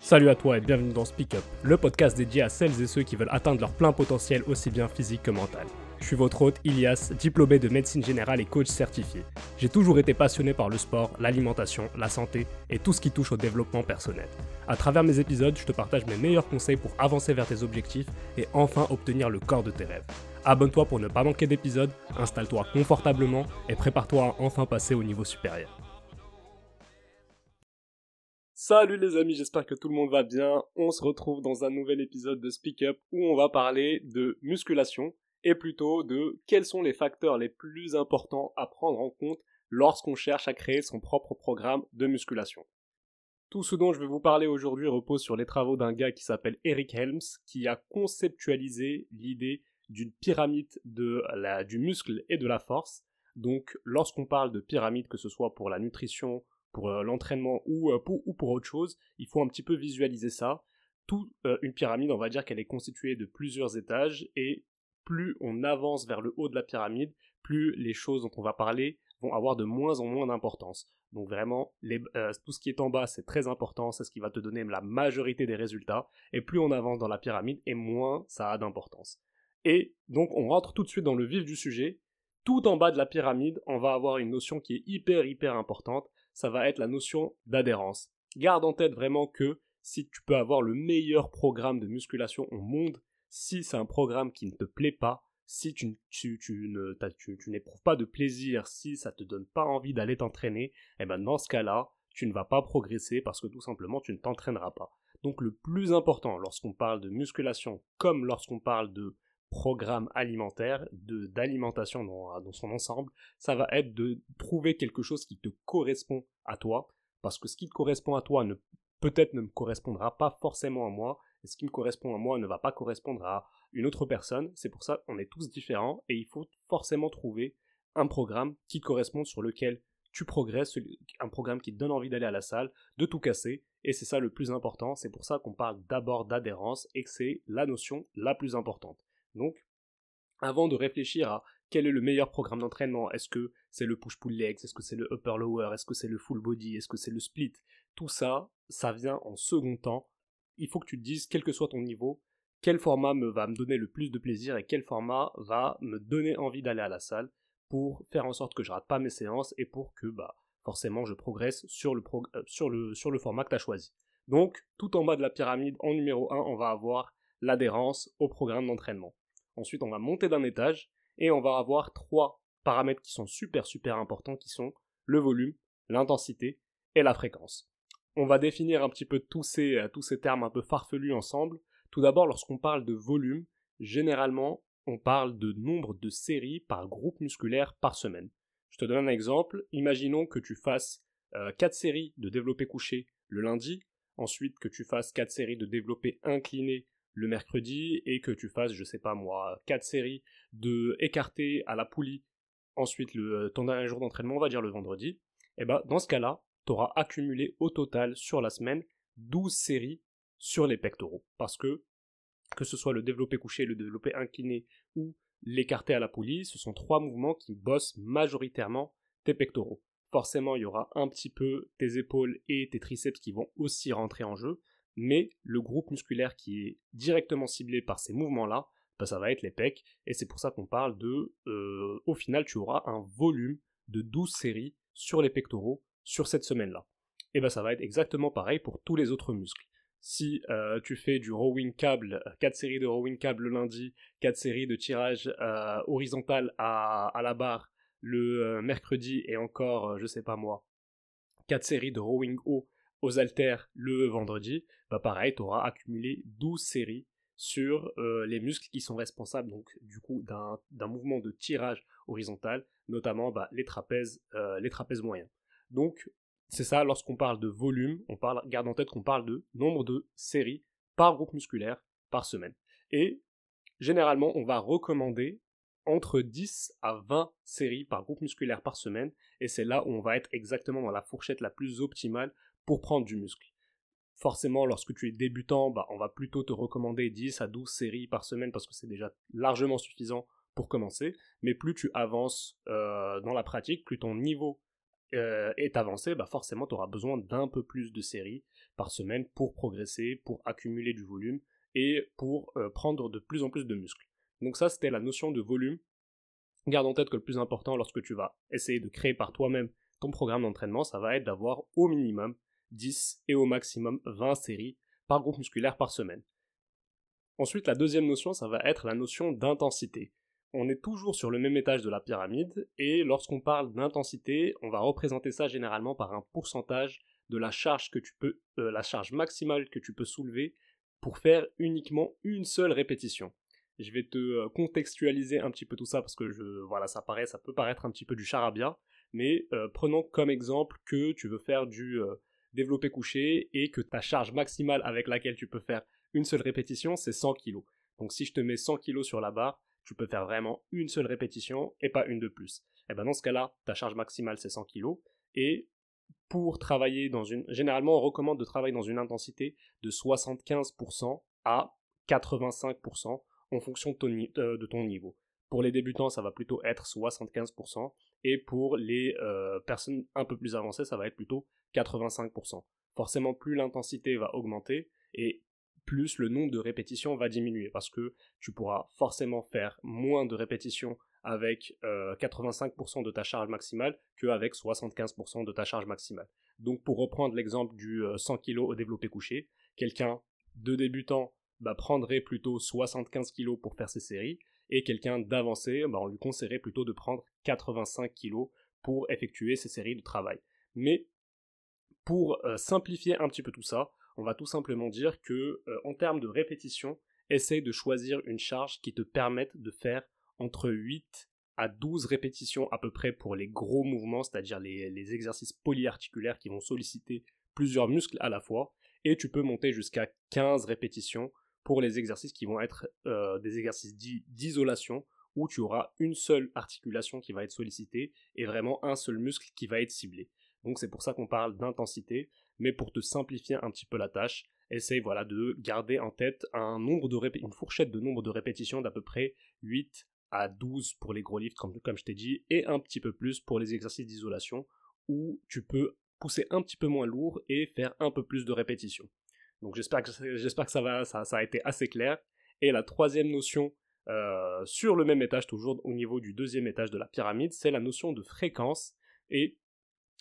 Salut à toi et bienvenue dans Speak Up, le podcast dédié à celles et ceux qui veulent atteindre leur plein potentiel aussi bien physique que mental. Je suis votre hôte Ilias, diplômé de médecine générale et coach certifié. J'ai toujours été passionné par le sport, l'alimentation, la santé et tout ce qui touche au développement personnel. À travers mes épisodes, je te partage mes meilleurs conseils pour avancer vers tes objectifs et enfin obtenir le corps de tes rêves. Abonne-toi pour ne pas manquer d'épisodes, installe-toi confortablement et prépare-toi à enfin passer au niveau supérieur. Salut les amis, j'espère que tout le monde va bien. On se retrouve dans un nouvel épisode de Speak Up où on va parler de musculation et plutôt de quels sont les facteurs les plus importants à prendre en compte lorsqu'on cherche à créer son propre programme de musculation. Tout ce dont je vais vous parler aujourd'hui repose sur les travaux d'un gars qui s'appelle Eric Helms qui a conceptualisé l'idée d'une pyramide de du muscle et de la force. Donc lorsqu'on parle de pyramide, que ce soit pour la nutrition, pour euh, l'entraînement ou, euh, pour, ou pour autre chose, il faut un petit peu visualiser ça. Euh, une pyramide, on va dire qu'elle est constituée de plusieurs étages et plus on avance vers le haut de la pyramide, plus les choses dont on va parler vont avoir de moins en moins d'importance. Donc vraiment, tout ce qui est en bas, c'est très important, c'est ce qui va te donner la majorité des résultats, et plus on avance dans la pyramide, et moins ça a d'importance. Et donc on rentre tout de suite dans le vif du sujet. Tout en bas de la pyramide, on va avoir une notion qui est hyper hyper importante, ça va être la notion d'adhérence. Garde en tête vraiment que si tu peux avoir le meilleur programme de musculation au monde, si c'est un programme qui ne te plaît pas, si tu, tu, tu, n'éprouves pas de plaisir, si ça te donne pas envie d'aller t'entraîner, et eh ben dans ce cas-là, tu ne vas pas progresser parce que tout simplement tu ne t'entraîneras pas. Donc le plus important lorsqu'on parle de musculation comme lorsqu'on parle de programme alimentaire, d'alimentation dans, dans son ensemble, ça va être de trouver quelque chose qui te correspond à toi, parce que ce qui te correspond à toi ne peut-être ne me correspondra pas forcément à moi, et ce qui me correspond à moi ne va pas correspondre à une autre personne. C'est pour ça qu'on est tous différents et il faut forcément trouver un programme qui correspond sur lequel tu progresses, un programme qui te donne envie d'aller à la salle, de tout casser, et c'est ça le plus important. C'est pour ça qu'on parle d'abord d'adhérence et que c'est la notion la plus importante. Donc, avant de réfléchir à quel est le meilleur programme d'entraînement, est-ce que c'est le push-pull legs, est-ce que c'est le upper-lower, est-ce que c'est le full body, est-ce que c'est le split, tout ça, ça vient en second temps. Il faut que tu te dises, quel que soit ton niveau, quel format me va me donner le plus de plaisir et quel format va me donner envie d'aller à la salle pour faire en sorte que je rate pas mes séances et pour que bah forcément je progresse sur le, euh, sur le, sur le format que tu as choisi. Donc tout en bas de la pyramide en numéro 1 on va avoir l'adhérence au programme d'entraînement. Ensuite, on va monter d'un étage et on va avoir trois paramètres qui sont super super importants qui sont le volume, l'intensité et la fréquence. On va définir un petit peu tous ces, euh, tous ces termes un peu farfelus ensemble. Tout d'abord, lorsqu'on parle de volume, généralement, on parle de nombre de séries par groupe musculaire par semaine. Je te donne un exemple. Imaginons que tu fasses 4 euh, séries de développé couché le lundi, ensuite que tu fasses 4 séries de développé incliné le mercredi et que tu fasses, je sais pas moi, 4 séries de écarté à la poulie, ensuite le, euh, ton dernier jour d'entraînement, on va dire le vendredi, et eh ben dans ce cas-là, tu auras accumulé au total sur la semaine 12 séries sur les pectoraux. Parce que, que ce soit le développé couché, le développé incliné ou l'écarté à la poulie, ce sont trois mouvements qui bossent majoritairement tes pectoraux. Forcément, il y aura un petit peu tes épaules et tes triceps qui vont aussi rentrer en jeu, mais le groupe musculaire qui est directement ciblé par ces mouvements-là, bah, ça va être les pecs, et c'est pour ça qu'on parle de, euh, au final, tu auras un volume de 12 séries sur les pectoraux sur cette semaine-là. Et ben ça va être exactement pareil pour tous les autres muscles. Si euh, tu fais du rowing câble, 4 séries de rowing câble le lundi, 4 séries de tirage euh, horizontal à, à, la barre le mercredi et encore, je sais pas moi, 4 séries de rowing haut aux haltères le vendredi, bah pareil, tu auras accumulé 12 séries sur euh, les muscles qui sont responsables donc du coup d'un mouvement de tirage horizontal, notamment bah, les trapèzes, euh, les trapèzes moyens. Donc c'est ça, lorsqu'on parle de volume, on parle, garde en tête qu'on parle de nombre de séries par groupe musculaire par semaine. Et généralement, on va recommander entre 10 à 20 séries par groupe musculaire par semaine, et c'est là où on va être exactement dans la fourchette la plus optimale pour prendre du muscle. Forcément, lorsque tu es débutant, bah, on va plutôt te recommander 10 à 12 séries par semaine parce que c'est déjà largement suffisant pour commencer. Mais plus tu avances euh, dans la pratique, plus ton niveau euh, est avancé, bah forcément tu auras besoin d'un peu plus de séries par semaine pour progresser, pour accumuler du volume et pour euh, prendre de plus en plus de muscles. Donc ça c'était la notion de volume. Garde en tête que le plus important lorsque tu vas essayer de créer par toi-même ton programme d'entraînement, ça va être d'avoir au minimum 10 et au maximum 20 séries par groupe musculaire par semaine. Ensuite, la deuxième notion, ça va être la notion d'intensité. On est toujours sur le même étage de la pyramide, et lorsqu'on parle d'intensité, on va représenter ça généralement par un pourcentage de la charge que tu peux, euh, la charge maximale que tu peux soulever pour faire uniquement une seule répétition. Je vais te euh, contextualiser un petit peu tout ça parce que je, voilà, ça paraît, ça peut paraître un petit peu du charabia, mais euh, prenons comme exemple que tu veux faire du développé couché et que ta charge maximale avec laquelle tu peux faire une seule répétition, c'est 100 kg. Donc si je te mets 100 kg sur la barre, tu peux faire vraiment une seule répétition et pas une de plus. Et ben dans ce cas-là, ta charge maximale c'est 100 kg et pour travailler dans une généralement on recommande de travailler dans une intensité de 75% à 85% en fonction euh, de ton, niveau. Pour les débutants, ça va plutôt être 75% et pour les euh, personnes un peu plus avancées, ça va être plutôt 85%. Forcément, plus l'intensité va augmenter et plus le nombre de répétitions va diminuer parce que tu pourras forcément faire moins de répétitions avec 85% euh, de ta charge maximale qu'avec 75% de ta charge maximale. Donc pour reprendre l'exemple du 100 euh, kg au développé couché, quelqu'un de débutant prendrait plutôt 75 kg pour faire ses séries et quelqu'un d'avancé, bah, on lui conseillerait plutôt de prendre 85 kg pour effectuer ses séries de travail. Mais pour euh, simplifier un petit peu tout ça, on va tout simplement dire que euh, en termes de répétition, essaye de choisir une charge qui te permette de faire entre 8 à 12 répétitions à peu près pour les gros mouvements, c'est-à-dire les, exercices polyarticulaires qui vont solliciter plusieurs muscles à la fois, et tu peux monter jusqu'à 15 répétitions pour les exercices qui vont être euh, des exercices d'isolation où tu auras une seule articulation qui va être sollicitée et vraiment un seul muscle qui va être ciblé. Donc c'est pour ça qu'on parle d'intensité, mais pour te simplifier un petit peu la tâche, essaye voilà de garder en tête un nombre de une fourchette de nombre de répétitions d'à peu près 8 à 12 pour les gros lifts comme, comme je t'ai dit et un petit peu plus pour les exercices d'isolation où tu peux pousser un petit peu moins lourd et faire un peu plus de répétitions. Donc j'espère que, j'espère que ça, va, ça, a été assez clair. Et la troisième notion euh, sur le même étage, toujours au niveau du deuxième étage de la pyramide, c'est la notion de fréquence. Et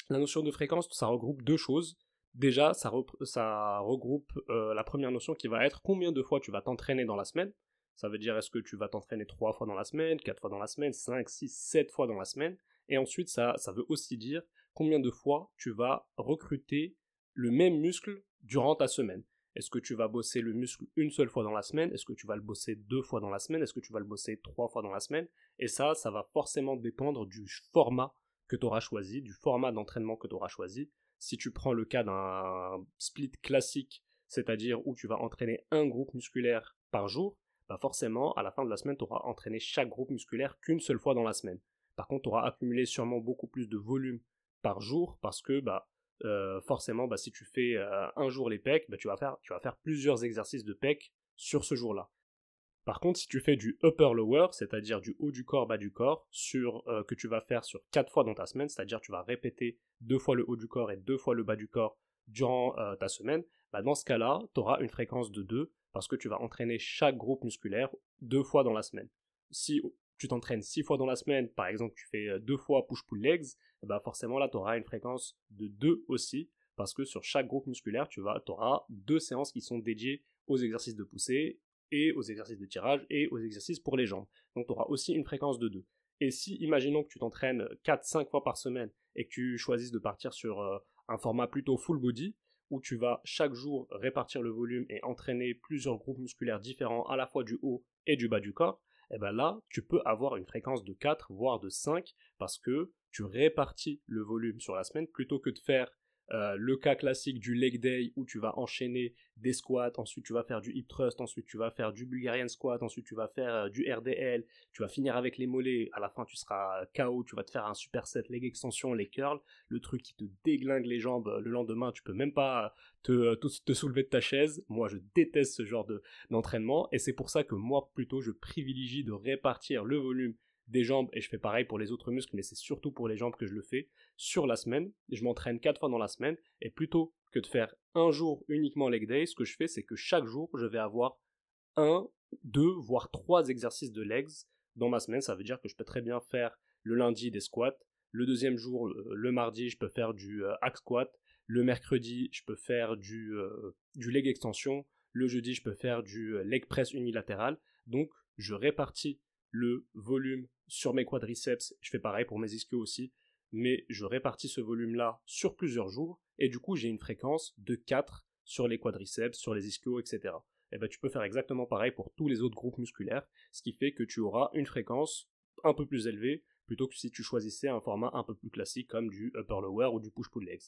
la notion de fréquence, ça regroupe deux choses. Déjà, ça, regroupe euh, la première notion qui va être combien de fois tu vas t'entraîner dans la semaine. Ça veut dire est-ce que tu vas t'entraîner trois fois dans la semaine, quatre fois dans la semaine, cinq, six, sept fois dans la semaine. Et ensuite, ça, ça veut aussi dire combien de fois tu vas recruter le même muscle durant ta semaine. Est-ce que tu vas bosser le muscle une seule fois dans la semaine? Est-ce que tu vas le bosser deux fois dans la semaine? Est-ce que tu vas le bosser trois fois dans la semaine? Et ça, ça va forcément dépendre du format que tu auras choisi, du format d'entraînement que tu auras choisi. Si tu prends le cas d'un split classique, c'est-à-dire où tu vas entraîner un groupe musculaire par jour, bah forcément, à la fin de la semaine, tu auras entraîné chaque groupe musculaire qu'une seule fois dans la semaine. Par contre, tu auras accumulé sûrement beaucoup plus de volume par jour parce que bah, euh, forcément, bah, si tu fais euh, un jour les pecs, bah, tu, vas faire, tu vas faire plusieurs exercices de pecs sur ce jour-là. Par contre, si tu fais du upper-lower, c'est-à-dire du haut du corps, bas du corps, sur, euh, que tu vas faire sur 4 fois dans ta semaine, c'est-à-dire tu vas répéter deux fois le haut du corps et deux fois le bas du corps durant ta semaine, bah dans ce cas-là, tu auras une fréquence de 2 parce que tu vas entraîner chaque groupe musculaire deux fois dans la semaine. Si tu t'entraînes 6 fois dans la semaine, par exemple tu fais euh, deux fois push-pull legs, bah forcément là tu auras une fréquence de 2 aussi parce que sur chaque groupe musculaire, tu vas, auras deux séances qui sont dédiées aux exercices de poussée et aux exercices de tirage et aux exercices pour les jambes. Donc tu auras aussi une fréquence de 2. Et si, imaginons que tu t'entraînes 4-5 fois par semaine et que tu choisisses de partir sur euh, un format plutôt full body, où tu vas chaque jour répartir le volume et entraîner plusieurs groupes musculaires différents à la fois du haut et du bas du corps, et eh bien là, tu peux avoir une fréquence de 4, voire de 5, parce que tu répartis le volume sur la semaine plutôt que de faire euh, le cas classique du leg day où tu vas enchaîner des squats, ensuite tu vas faire du hip thrust, ensuite tu vas faire du Bulgarian squat, ensuite tu vas faire euh, du RDL, tu vas finir avec les mollets, à la fin tu seras KO, tu vas te faire un superset leg extension, les curls, le truc qui te déglingue les jambes le lendemain, tu peux même pas te, te, soulever de ta chaise. Moi je déteste ce genre d'entraînement et c'est pour ça que moi plutôt je privilégie de répartir le volume des jambes et je fais pareil pour les autres muscles, mais c'est surtout pour les jambes que je le fais sur la semaine. Je m'entraîne 4 fois dans la semaine et plutôt que de faire un jour uniquement leg day, ce que je fais c'est que chaque jour je vais avoir un, deux, voire trois exercices de legs dans ma semaine. Ça veut dire que je peux très bien faire le lundi des squats, le deuxième jour, le mardi, je peux faire du euh, hack squat, le mercredi, je peux faire du, euh, du leg extension, le jeudi, je peux faire du euh, leg press unilatéral. Donc, je répartis le volume sur mes quadriceps. Je fais pareil pour mes ischios aussi. Mais je répartis ce volume-là sur plusieurs jours. Et du coup, j'ai une fréquence de 4 sur les quadriceps, sur les ischios, etc. Et eh ben, tu peux faire exactement pareil pour tous les autres groupes musculaires. Ce qui fait que tu auras une fréquence un peu plus élevée plutôt que si tu choisissais un format un peu plus classique comme du upper lower ou du push pull legs.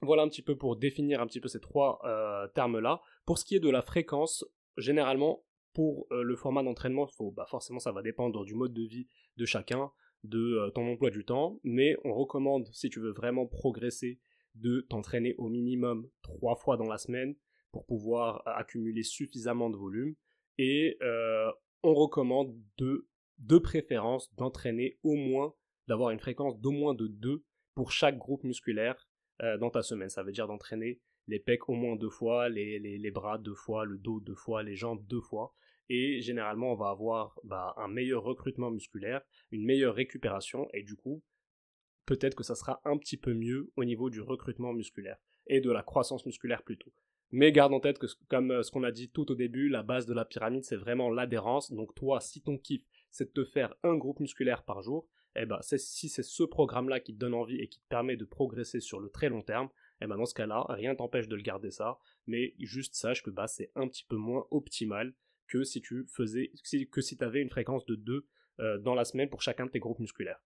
Voilà un petit peu pour définir un petit peu ces trois euh, termes-là. Pour ce qui est de la fréquence, généralement, pour euh, le format d'entraînement, bah forcément ça va dépendre du mode de vie de chacun, de euh, ton emploi du temps, mais on recommande, si tu veux vraiment progresser, de t'entraîner au minimum trois fois dans la semaine pour pouvoir accumuler suffisamment de volume. Et on recommande de, de préférence d'entraîner au moins, d'avoir une fréquence d'au moins de deux pour chaque groupe musculaire euh, dans ta semaine. Ça veut dire d'entraîner les pecs au moins deux fois, les, bras deux fois, le dos deux fois, les jambes deux fois. Et généralement, on va avoir bah, un meilleur recrutement musculaire, une meilleure récupération, et du coup, peut-être que ça sera un petit peu mieux au niveau du recrutement musculaire et de la croissance musculaire plutôt. Mais garde en tête que, comme euh, ce qu'on a dit tout au début, la base de la pyramide, c'est vraiment l'adhérence. Donc toi, si ton kiff, c'est de te faire un groupe musculaire par jour, eh ben, si c'est ce programme-là qui te donne envie et qui te permet de progresser sur le très long terme, eh ben, dans ce cas-là, rien t'empêche de le garder ça, mais juste sache que bah, c'est un petit peu moins optimal que si tu faisais, que si avais une fréquence de 2 euh, dans la semaine pour chacun de tes groupes musculaires.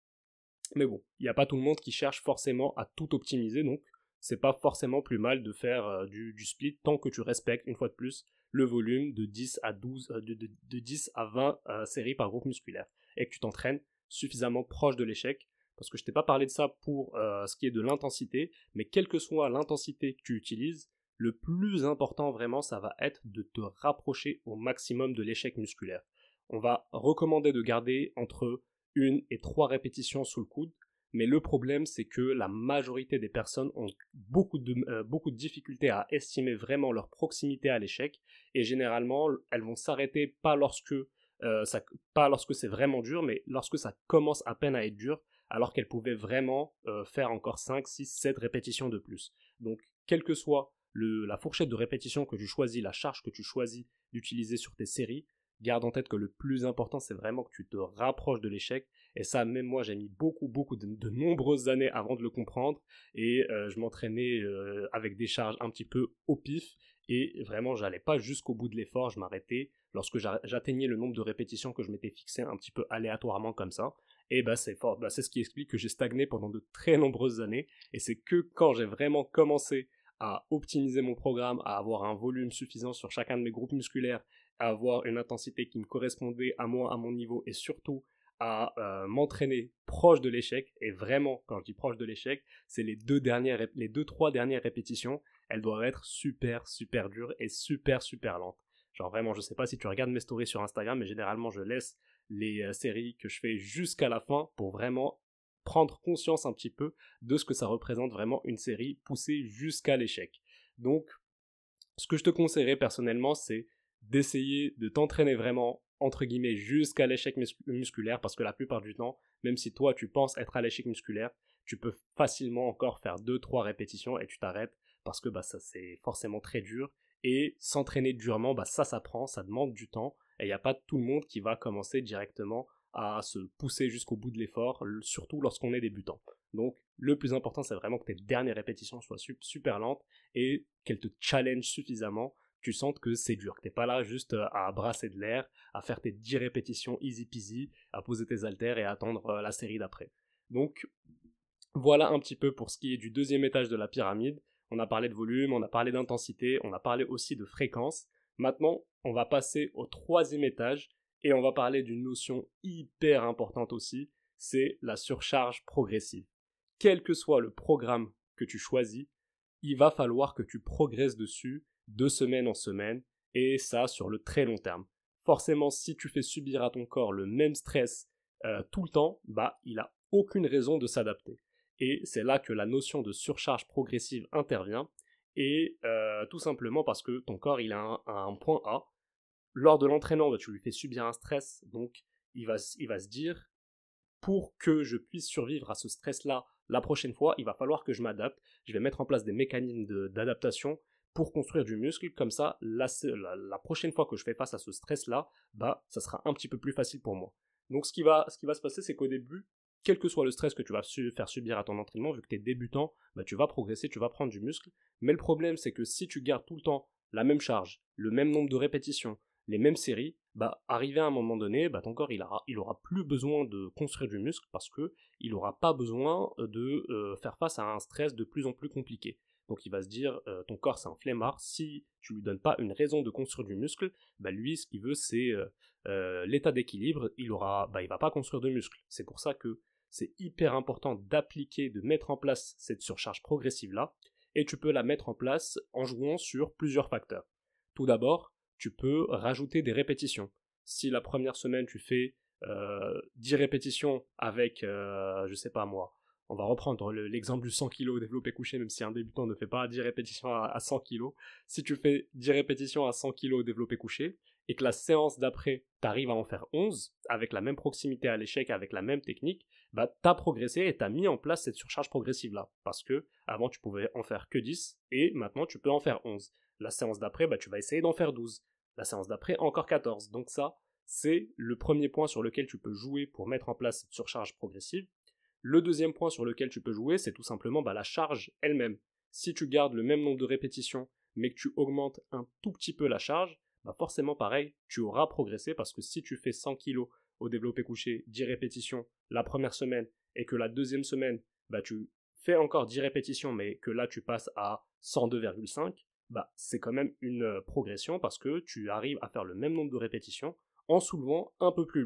Mais bon, il n'y a pas tout le monde qui cherche forcément à tout optimiser, donc c'est pas forcément plus mal de faire euh, du, split tant que tu respectes, une fois de plus, le volume de 10 à 12, euh, de, 10 à 20 séries par groupe musculaire, et que tu t'entraînes suffisamment proche de l'échec. Parce que je t'ai pas parlé de ça pour euh, ce qui est de l'intensité, mais quelle que soit l'intensité que tu utilises, le plus important vraiment, ça va être de te rapprocher au maximum de l'échec musculaire. On va recommander de garder entre une et trois répétitions sous le coude, mais le problème c'est que la majorité des personnes ont beaucoup de, euh, beaucoup de difficultés à estimer vraiment leur proximité à l'échec, et généralement elles vont s'arrêter pas lorsque euh, pas lorsque c'est vraiment dur, mais lorsque ça commence à peine à être dur, alors qu'elle pouvait vraiment euh, faire encore 5, 6, 7 répétitions de plus. Donc, quelle que soit la fourchette de répétition que tu choisis, la charge que tu choisis d'utiliser sur tes séries, garde en tête que le plus important, c'est vraiment que tu te rapproches de l'échec. Et ça, même moi, j'ai mis beaucoup, beaucoup de, nombreuses années avant de le comprendre. Et euh, je m'entraînais avec des charges un petit peu au pif. Et vraiment, j'allais pas jusqu'au bout de l'effort, je m'arrêtais lorsque j'atteignais le nombre de répétitions que je m'étais fixé un petit peu aléatoirement comme ça. Et bah c'est fort, bah, c'est ce qui explique que j'ai stagné pendant de très nombreuses années. Et c'est que quand j'ai vraiment commencé à optimiser mon programme, à avoir un volume suffisant sur chacun de mes groupes musculaires, à avoir une intensité qui me correspondait à moi, à mon niveau, et surtout à euh, m'entraîner proche de l'échec. Et vraiment, quand je dis proche de l'échec, c'est les deux dernières, les deux trois dernières répétitions elle doit être super super dure et super super lente. Genre vraiment, je sais pas si tu regardes mes stories sur Instagram, mais généralement je laisse les euh, séries que je fais jusqu'à la fin pour vraiment prendre conscience un petit peu de ce que ça représente vraiment une série poussée jusqu'à l'échec. Donc, ce que je te conseillerais personnellement, c'est d'essayer de t'entraîner vraiment entre guillemets jusqu'à l'échec musculaire parce que la plupart du temps, même si toi tu penses être à l'échec musculaire, tu peux facilement encore faire 2-3 répétitions et tu t'arrêtes parce que bah, ça c'est forcément très dur. Et s'entraîner durement, bah, ça s'apprend, ça demande du temps. Et il n'y a pas tout le monde qui va commencer directement à se pousser jusqu'au bout de l'effort, surtout lorsqu'on est débutant. Donc le plus important c'est vraiment que tes dernières répétitions soient super lentes et qu'elles te challenge suffisamment, tu sentes que c'est dur, que t'es pas là juste euh, à brasser de l'air, à faire tes 10 répétitions easy peasy, à poser tes haltères et à attendre euh, la série d'après. Donc voilà un petit peu pour ce qui est du deuxième étage de la pyramide. On a parlé de volume, on a parlé d'intensité, on a parlé aussi de fréquence. Maintenant, on va passer au troisième étage et on va parler d'une notion hyper importante aussi, c'est la surcharge progressive. Quel que soit le programme que tu choisis, il va falloir que tu progresses dessus de semaine en semaine et ça sur le très long terme. Forcément, si tu fais subir à ton corps le même stress euh, tout le temps, bah, il a aucune raison de s'adapter. Et c'est là que la notion de surcharge progressive intervient, et euh, tout simplement parce que ton corps, il a un, point A. Lors de l'entraînement, bah, tu lui fais subir un stress, donc il va, il va se dire, pour que je puisse survivre à ce stress-là la prochaine fois, il va falloir que je m'adapte, je vais mettre en place des mécanismes d'adaptation pour construire du muscle, comme ça, la, la, prochaine fois que je fais face à ce stress-là, bah, ça sera un petit peu plus facile pour moi. Donc ce qui va, ce qui va se passer, c'est qu'au début, quel que soit le stress que tu vas faire subir à ton entraînement, vu que tu es débutant, bah, tu vas progresser, tu vas prendre du muscle. Mais le problème, c'est que si tu gardes tout le temps la même charge, le même nombre de répétitions, les mêmes séries, bah, arrivé à un moment donné, bah, ton corps, il aura, plus besoin de construire du muscle parce que il aura pas besoin de euh, faire face à un stress de plus en plus compliqué. Donc il va se dire, euh, ton corps c'est un flemmard, si tu lui donnes pas une raison de construire du muscle, bah lui ce qu'il veut c'est euh, l'état d'équilibre, il aura, bah il va pas construire de muscle. C'est pour ça que c'est hyper important d'appliquer, de mettre en place cette surcharge progressive là, et tu peux la mettre en place en jouant sur plusieurs facteurs. Tout d'abord, tu peux rajouter des répétitions. Si la première semaine tu fais 10 euh, répétitions avec, euh, je sais pas moi, on va reprendre l'exemple du 100 kg développé couché, même si un débutant ne fait pas 10 répétitions à, 100 kg. Si tu fais 10 répétitions à 100 kg développé couché, et que la séance d'après, tu arrives à en faire 11, avec la même proximité à l'échec, avec la même technique, bah as progressé et tu as mis en place cette surcharge progressive là. Parce que avant tu pouvais en faire que 10, et maintenant tu peux en faire 11. La séance d'après, bah, tu vas essayer d'en faire 12 la séance d'après encore 14. Donc ça, c'est le premier point sur lequel tu peux jouer pour mettre en place cette surcharge progressive. Le deuxième point sur lequel tu peux jouer, c'est tout simplement bah, la charge elle-même. Si tu gardes le même nombre de répétitions, mais que tu augmentes un tout petit peu la charge, bah forcément pareil, tu auras progressé parce que si tu fais 100 kg au développé couché, 10 répétitions la première semaine, et que la deuxième semaine, bah tu fais encore 10 répétitions, mais que là tu passes à 102,5, bah, c'est quand même une euh, progression parce que tu arrives à faire le même nombre de répétitions en soulevant un peu plus,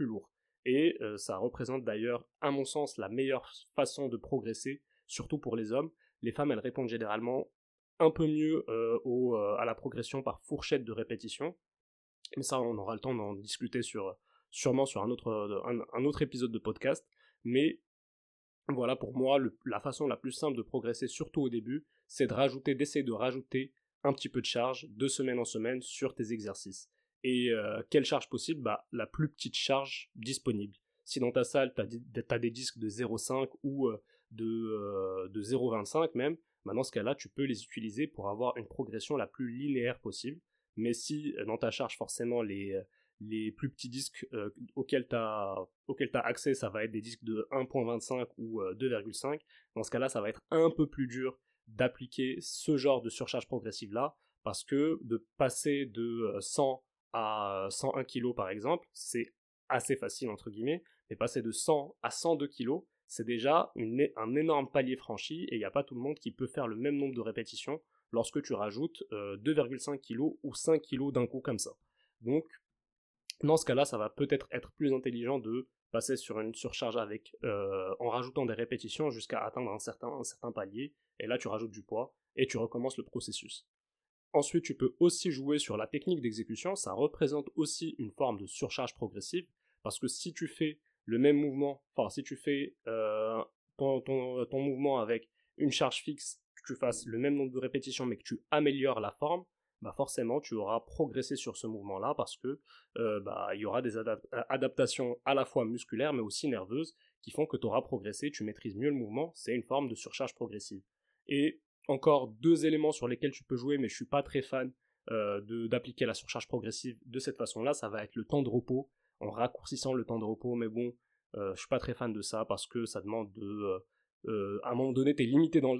lourd. Et euh, ça représente d'ailleurs, à mon sens, la meilleure façon de progresser, surtout pour les hommes. Les femmes, elles répondent généralement un peu mieux euh, à la progression par fourchette de répétition. Mais ça, on aura le temps d'en discuter sur, sûrement sur un autre, un autre épisode de podcast. Mais voilà pour moi la façon la plus simple de progresser, surtout au début, c'est de rajouter, d'essayer de rajouter un petit peu de charge de semaine en semaine sur tes exercices. Et euh, quelle charge possible? Bah la plus petite charge disponible. Si dans ta salle tu as, des disques de 0,5 ou euh, de, euh, de 0,25 même, bah dans ce cas-là tu peux les utiliser pour avoir une progression la plus linéaire possible. Mais si dans ta charge forcément les, les plus petits disques euh, auxquels tu as, accès, ça va être des disques de 1.25 ou 2.5. Euh, Dans ce cas-là, ça va être un peu plus dur d'appliquer ce genre de surcharge progressive là, parce que de passer de 100 euh, à 101 kg par exemple, c'est assez facile entre guillemets, mais passer de 100 à 102 kg, c'est déjà un énorme palier franchi et il n'y a pas tout le monde qui peut faire le même nombre de répétitions lorsque tu rajoutes 2,5 kg ou 5 kg d'un coup comme ça. Donc dans ce cas-là, ça va peut-être être plus intelligent de passer sur une surcharge avec euh, en rajoutant des répétitions jusqu'à atteindre un certain palier, et là tu rajoutes du poids et tu recommences le processus. Ensuite, tu peux aussi jouer sur la technique d'exécution, ça représente aussi une forme de surcharge progressive, parce que si tu fais le même mouvement, enfin si tu fais euh, ton, ton, mouvement avec une charge fixe, que tu fasses le même nombre de répétitions mais que tu améliores la forme, bah forcément tu auras progressé sur ce mouvement-là parce que euh, bah, il y aura des adaptations à la fois musculaires mais aussi nerveuses qui font que tu auras progressé, tu maîtrises mieux le mouvement, c'est une forme de surcharge progressive. Et encore deux éléments sur lesquels tu peux jouer mais je suis pas très fan euh, d'appliquer la surcharge progressive de cette façon-là, ça va être le temps de repos, en raccourcissant le temps de repos, mais bon, euh, je suis pas très fan de ça parce que ça demande de euh, euh, à un moment donné, t'es limité dans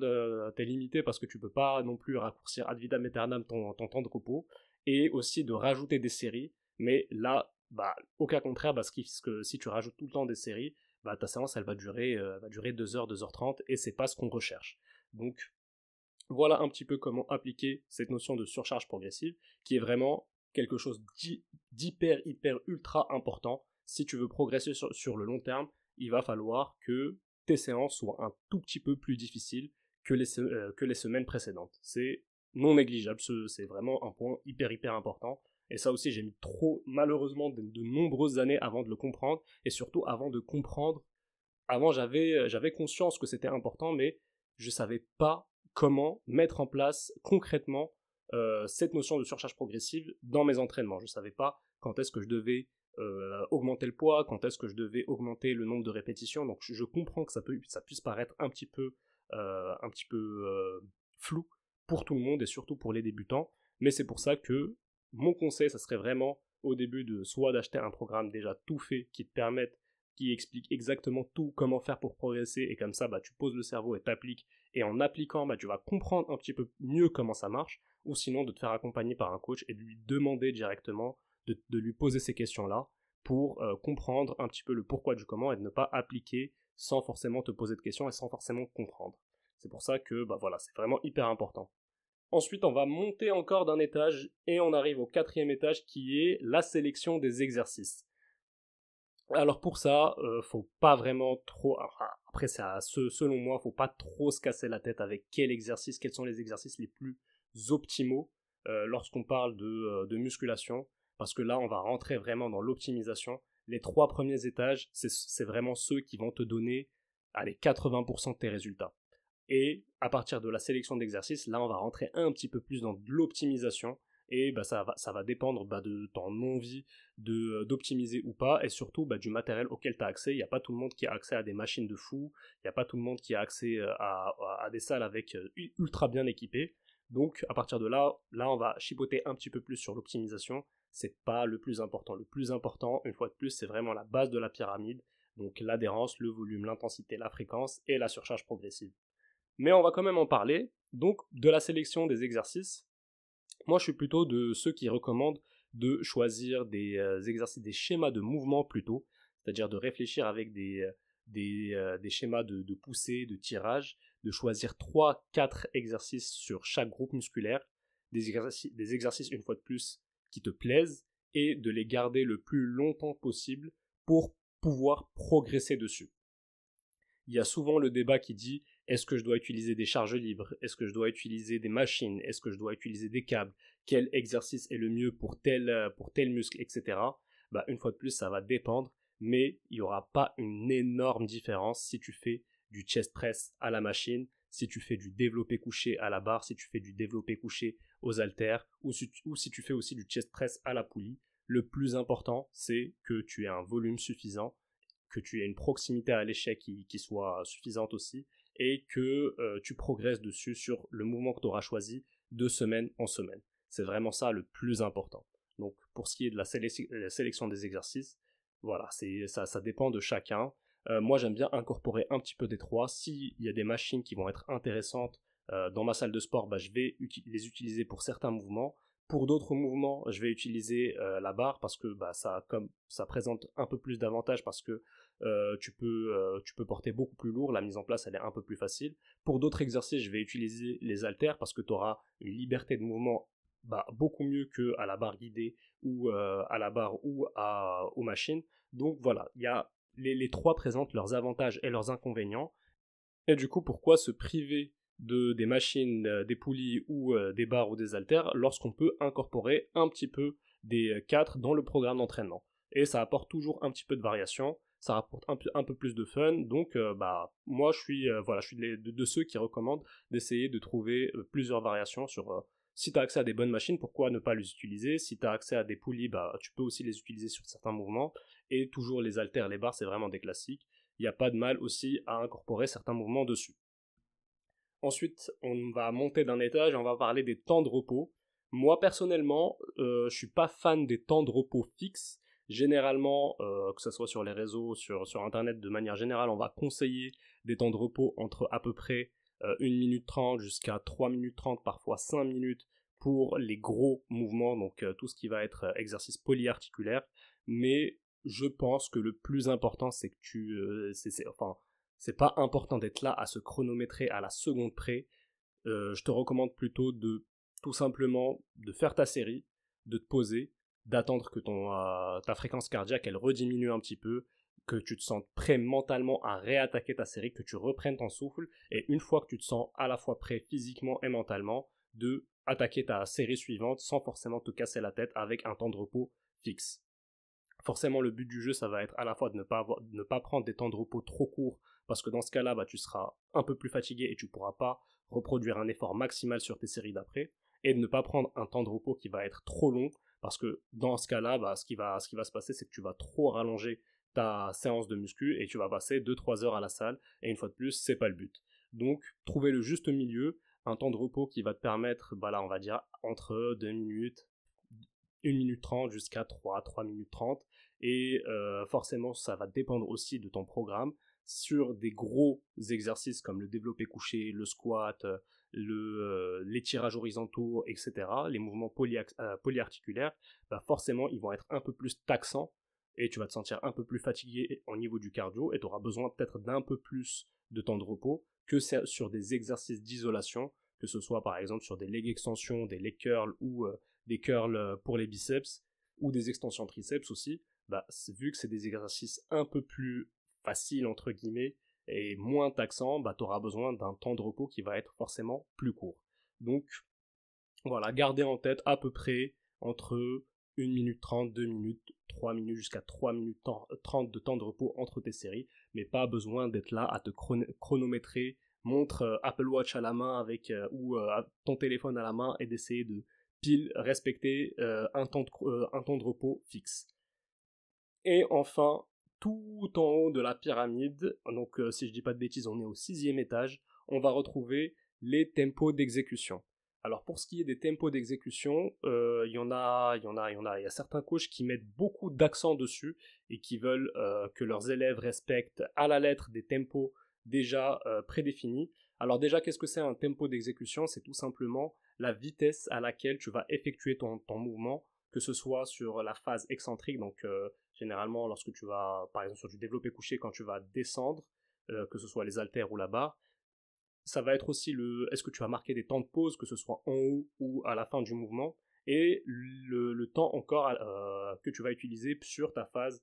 t'es limité parce que tu peux pas non plus raccourcir ad vitam aeternam ton, temps de repos, et aussi de rajouter des séries, mais là, bah, au cas contraire, parce que si tu rajoutes tout le temps des séries, bah, ta séance, elle va durer, va durer 2h, 2h30, et c'est pas ce qu'on recherche. Donc, voilà un petit peu comment appliquer cette notion de surcharge progressive, qui est vraiment quelque chose d'hyper, hyper, ultra important. Si tu veux progresser sur, sur le long terme, il va falloir que tes séances soient un tout petit peu plus difficiles que les, euh, que les semaines précédentes. C'est non négligeable, c'est vraiment un point hyper hyper important. Et ça aussi, j'ai mis trop, malheureusement, de, nombreuses années avant de le comprendre, et surtout avant de comprendre. Avant, j'avais, j'avais conscience que c'était important, mais je savais pas comment mettre en place concrètement euh, cette notion de surcharge progressive dans mes entraînements. Je savais pas quand est-ce que je devais euh, augmenter le poids, quand est-ce que je devais augmenter le nombre de répétitions. Donc je, comprends que ça, peut, ça puisse paraître un petit peu, euh, un petit peu flou pour tout le monde et surtout pour les débutants. Mais c'est pour ça que mon conseil, ça serait vraiment au début de soit d'acheter un programme déjà tout fait qui te permette, qui explique exactement tout, comment faire pour progresser, et comme ça, bah, tu poses le cerveau et t'appliques, et en appliquant, bah, tu vas comprendre un petit peu mieux comment ça marche, ou sinon de te faire accompagner par un coach et de lui demander directement, de, lui poser ces questions-là, pour euh, comprendre un petit peu le pourquoi du comment et de ne pas appliquer sans forcément te poser de questions et sans forcément comprendre. C'est pour ça que bah voilà, c'est vraiment hyper important. Ensuite, on va monter encore d'un étage et on arrive au quatrième étage qui est la sélection des exercices. Alors pour ça, euh, faut pas vraiment trop. après, ça, selon moi, faut pas trop se casser la tête avec quel exercice, quels sont les exercices les plus optimaux euh, lorsqu'on parle euh, de, musculation, parce que là, on va rentrer vraiment dans l'optimisation. Les trois premiers étages, c'est vraiment ceux qui vont te donner allez, 80% de tes résultats. Et à partir de la sélection d'exercices, là, on va rentrer un petit peu plus dans l'optimisation. Et bah, ça, va, ça va dépendre bah, de ton envie euh, d'optimiser ou pas, et surtout bah, du matériel auquel tu as accès. Il n'y a pas tout le monde qui a accès à des machines de fou, il n'y a pas tout le monde qui a accès à, à, des salles avec ultra bien équipées. Donc à partir de là, là on va chipoter un petit peu plus sur l'optimisation. C'est pas le plus important. Le plus important, une fois de plus, c'est vraiment la base de la pyramide. Donc l'adhérence, le volume, l'intensité, la fréquence et la surcharge progressive mais on va quand même en parler. Donc, de la sélection des exercices, moi je suis plutôt de ceux qui recommandent de choisir des euh, exercices, des schémas de mouvement plutôt, c'est-à-dire de réfléchir avec des, euh, euh, schémas de, poussée, de tirage, de choisir 3-4 exercices sur chaque groupe musculaire, des exercices, une fois de plus qui te plaisent, et de les garder le plus longtemps possible pour pouvoir progresser dessus. Il y a souvent le débat qui dit est-ce que je dois utiliser des charges libres? Est-ce que je dois utiliser des machines? Est-ce que je dois utiliser des câbles? Quel exercice est le mieux pour tel, pour tel muscle, etc. Bah, une fois de plus, ça va dépendre, mais il n'y aura pas une énorme différence si tu fais du chest press à la machine, si tu fais du développé couché à la barre, si tu fais du développé couché aux haltères, ou si, tu fais aussi du chest press à la poulie. Le plus important, c'est que tu aies un volume suffisant, que tu aies une proximité à l'échec qui, qui soit suffisante aussi, et que euh, tu progresses dessus sur le mouvement que tu auras choisi de semaine en semaine. C'est vraiment ça le plus important. Donc pour ce qui est de la, sélection des exercices, voilà, ça, ça dépend de chacun. Euh, moi j'aime bien incorporer un petit peu des trois. S'il y a des machines qui vont être intéressantes euh, dans ma salle de sport, bah, je vais les utiliser pour certains mouvements. Pour d'autres mouvements, je vais utiliser la barre parce que bah, ça, comme, ça présente un peu plus d'avantages parce que euh, tu, peux, euh, tu peux porter beaucoup plus lourd, la mise en place elle est un peu plus facile. Pour d'autres exercices, je vais utiliser les haltères parce que tu auras une liberté de mouvement bah, beaucoup mieux que à la barre guidée ou euh, à la barre ou à, aux machines. Donc voilà, il y a les, trois présentent leurs avantages et leurs inconvénients. Et du coup, pourquoi se priver de des machines, des poulies ou des barres ou des haltères lorsqu'on peut incorporer un petit peu des quatre dans le programme d'entraînement? Et ça apporte toujours un petit peu de variation ça rapporte un peu, plus de fun. Donc, euh, bah, moi, je suis, euh, voilà, je suis de, ceux qui recommandent d'essayer de trouver euh, plusieurs variations sur. si tu as accès à des bonnes machines, pourquoi ne pas les utiliser? Si tu as accès à des poulies, bah, tu peux aussi les utiliser sur certains mouvements. Et toujours les haltères, les barres, c'est vraiment des classiques. Il n'y a pas de mal aussi à incorporer certains mouvements dessus. Ensuite, on va monter d'un étage et on va parler des temps de repos. Moi personnellement, je suis pas fan des temps de repos fixes Généralement, euh, que ce soit sur les réseaux, sur, sur Internet, de manière générale, on va conseiller des temps de repos entre à peu près 1 euh, minute 30 jusqu'à 3 minutes 30, parfois 5 minutes pour les gros mouvements, donc euh, tout ce qui va être exercice polyarticulaire. Mais je pense que le plus important, c'est que tu... c'est, enfin, c'est pas important d'être là à se chronométrer à la seconde près. je te recommande plutôt de tout simplement de faire ta série, de te poser, d'attendre que ton, euh, ta fréquence cardiaque elle rediminue un petit peu, que tu te sens prêt mentalement à réattaquer ta série, que tu reprennes ton souffle, et une fois que tu te sens à la fois prêt physiquement et mentalement, de attaquer ta série suivante sans forcément te casser la tête avec un temps de repos fixe. Forcément, le but du jeu, ça va être à la fois de ne pas, ne pas prendre des temps de repos trop courts, parce que dans ce cas-là, bah, tu seras un peu plus fatigué et tu pourras pas reproduire un effort maximal sur tes séries d'après, et de ne pas prendre un temps de repos qui va être trop long, parce que dans ce cas-là, bah, ce, qui va, se passer, c'est que tu vas trop rallonger ta séance de muscu et tu vas passer 2-3 heures à la salle, et une fois de plus, c'est pas le but. Donc, trouver le juste milieu, un temps de repos qui va te permettre, bah là, on va dire, entre 2 minutes, 1 minute 30 jusqu'à 3, 3 minutes 30. Et euh, forcément, ça va dépendre aussi de ton programme. Sur des gros exercices comme le développé couché, le squat, le, euh, les tirages horizontaux, etc., les mouvements euh, polyarticulaires, bah forcément, ils vont être un peu plus taxants et tu vas te sentir un peu plus fatigué au niveau du cardio et tu auras besoin peut-être d'un peu plus de temps de repos que sur des exercices d'isolation, que ce soit par exemple sur des leg extensions, des leg curls ou des curls euh, pour les biceps ou des extensions triceps aussi, bah, vu que c'est des exercices un peu plus faciles entre guillemets et moins taxants, bah, tu auras besoin d'un temps de repos qui va être forcément plus court. Donc voilà, gardez en tête à peu près entre 1 minute 30, 2 minutes, 3 minutes jusqu'à 3 minutes 30 de temps de repos entre tes séries, mais pas besoin d'être là à te chronométrer, montre euh, Apple Watch à la main avec euh, ou ton téléphone à la main et d'essayer de pile respecter euh, euh, un temps de repos fixe. Et enfin, tout en haut de la pyramide, donc euh, si je dis pas de bêtises, on est au sixième étage, on va retrouver les tempos d'exécution. Alors pour ce qui est des tempos d'exécution, il y en a, il y en a, il y en a, il y a certains coachs qui mettent beaucoup d'accent dessus et qui veulent que leurs élèves respectent à la lettre des tempos déjà prédéfinis. Alors déjà, qu'est-ce que c'est un tempo d'exécution? C'est tout simplement la vitesse à laquelle tu vas effectuer ton, mouvement, que ce soit sur la phase excentrique, donc euh, généralement lorsque tu vas, par exemple sur du développé couché, quand tu vas descendre, euh, que ce soit les haltères ou la barre, ça va être aussi le, est-ce que tu vas marquer des temps de pause, que ce soit en haut ou à la fin du mouvement, et le, temps encore euh, que tu vas utiliser sur ta phase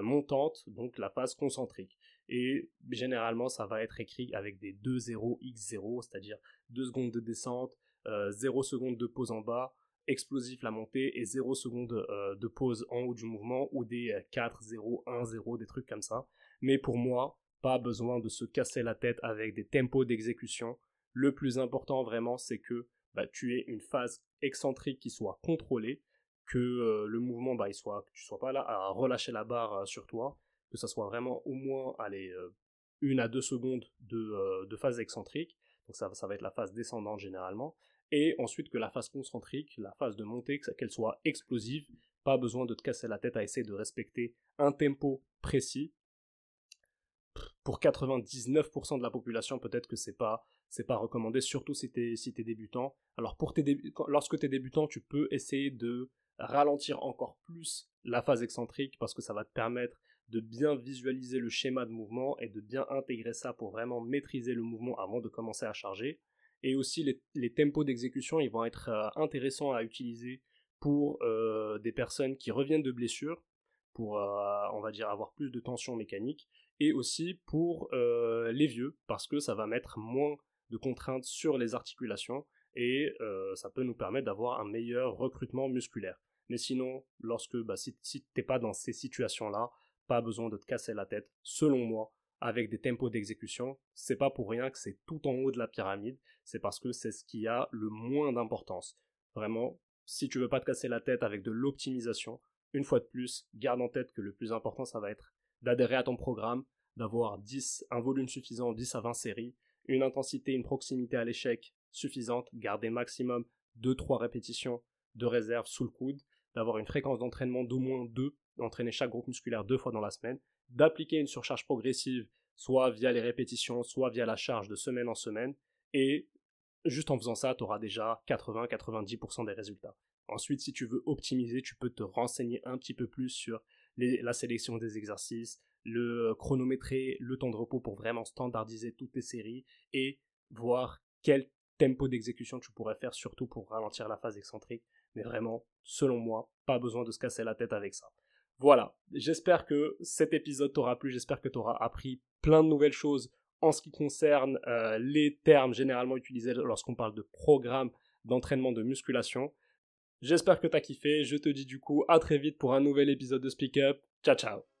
montante, donc la phase concentrique. Et généralement, ça va être écrit avec des 2-0 X0, c'est-à-dire 2 secondes de descente, 0 euh, secondes de pause en bas, explosif la montée et 0 secondes euh, de pause en haut du mouvement ou des 4, 0, 1, 0, des trucs comme ça. Mais pour moi, pas besoin de se casser la tête avec des tempos d'exécution. Le plus important vraiment, c'est que bah, tu aies une phase excentrique qui soit contrôlée, que euh, le mouvement, bah, il soit, que tu sois pas là à relâcher la barre sur toi, que ça soit vraiment au moins allez, euh, une à deux secondes de, euh, de, phase excentrique, donc ça, ça va être la phase descendante généralement, et ensuite que la phase concentrique, la phase de montée, qu'elle soit explosive, pas besoin de te casser la tête à essayer de respecter un tempo précis. Pour 99% de la population, peut-être que c'est pas pas recommandé, surtout si t'es si es débutant. Alors pour tes lorsque t'es débutant, tu peux essayer de ralentir encore plus la phase excentrique parce que ça va te permettre de bien visualiser le schéma de mouvement et de bien intégrer ça pour vraiment maîtriser le mouvement avant de commencer à charger. Et aussi les, tempos d'exécution, ils vont être euh, intéressants à utiliser pour euh, des personnes qui reviennent de blessures, pour euh, on va dire avoir plus de tension mécanique, et aussi pour les vieux, parce que ça va mettre moins de contraintes sur les articulations et ça peut nous permettre d'avoir un meilleur recrutement musculaire. Mais sinon, lorsque bah, si, si t'es pas dans ces situations-là, pas besoin de te casser la tête, selon moi, avec des tempos d'exécution. C'est pas pour rien que c'est tout en haut de la pyramide, c'est parce que c'est ce qui a le moins d'importance. Vraiment, si tu veux pas te casser la tête avec de l'optimisation, une fois de plus, garde en tête que le plus important, ça va être d'adhérer à ton programme, d'avoir 10, un volume suffisant, 10 à 20 séries, une intensité, une proximité à l'échec suffisante, garder maximum 2-3 répétitions de réserve sous le coude, d'avoir une fréquence d'entraînement d'au moins 2 d'entraîner chaque groupe musculaire deux fois dans la semaine, d'appliquer une surcharge progressive, soit via les répétitions, soit via la charge de semaine en semaine, et juste en faisant ça, tu auras déjà 80-90% des résultats. Ensuite, si tu veux optimiser, tu peux te renseigner un petit peu plus sur la sélection des exercices, le chronométrer, le temps de repos pour vraiment standardiser toutes tes séries et voir quel tempo d'exécution tu pourrais faire, surtout pour ralentir la phase excentrique. Mais vraiment, selon moi, pas besoin de se casser la tête avec ça. Voilà, j'espère que cet épisode t'aura plu, j'espère que tu auras appris plein de nouvelles choses en ce qui concerne euh, les termes généralement utilisés lorsqu'on parle de programme d'entraînement de musculation. J'espère que t'as kiffé, je te dis du coup à très vite pour un nouvel épisode de Speak Up. Ciao ciao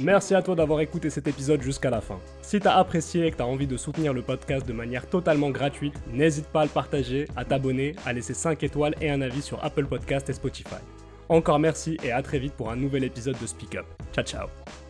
Merci à toi d'avoir écouté cet épisode jusqu'à la fin. Si t'as apprécié et que t'as envie de soutenir le podcast de manière totalement gratuite, n'hésite pas à le partager, à t'abonner, à laisser 5 étoiles et un avis sur Apple Podcast et Spotify. Encore merci et à très vite pour un nouvel épisode de Speak Up. Ciao ciao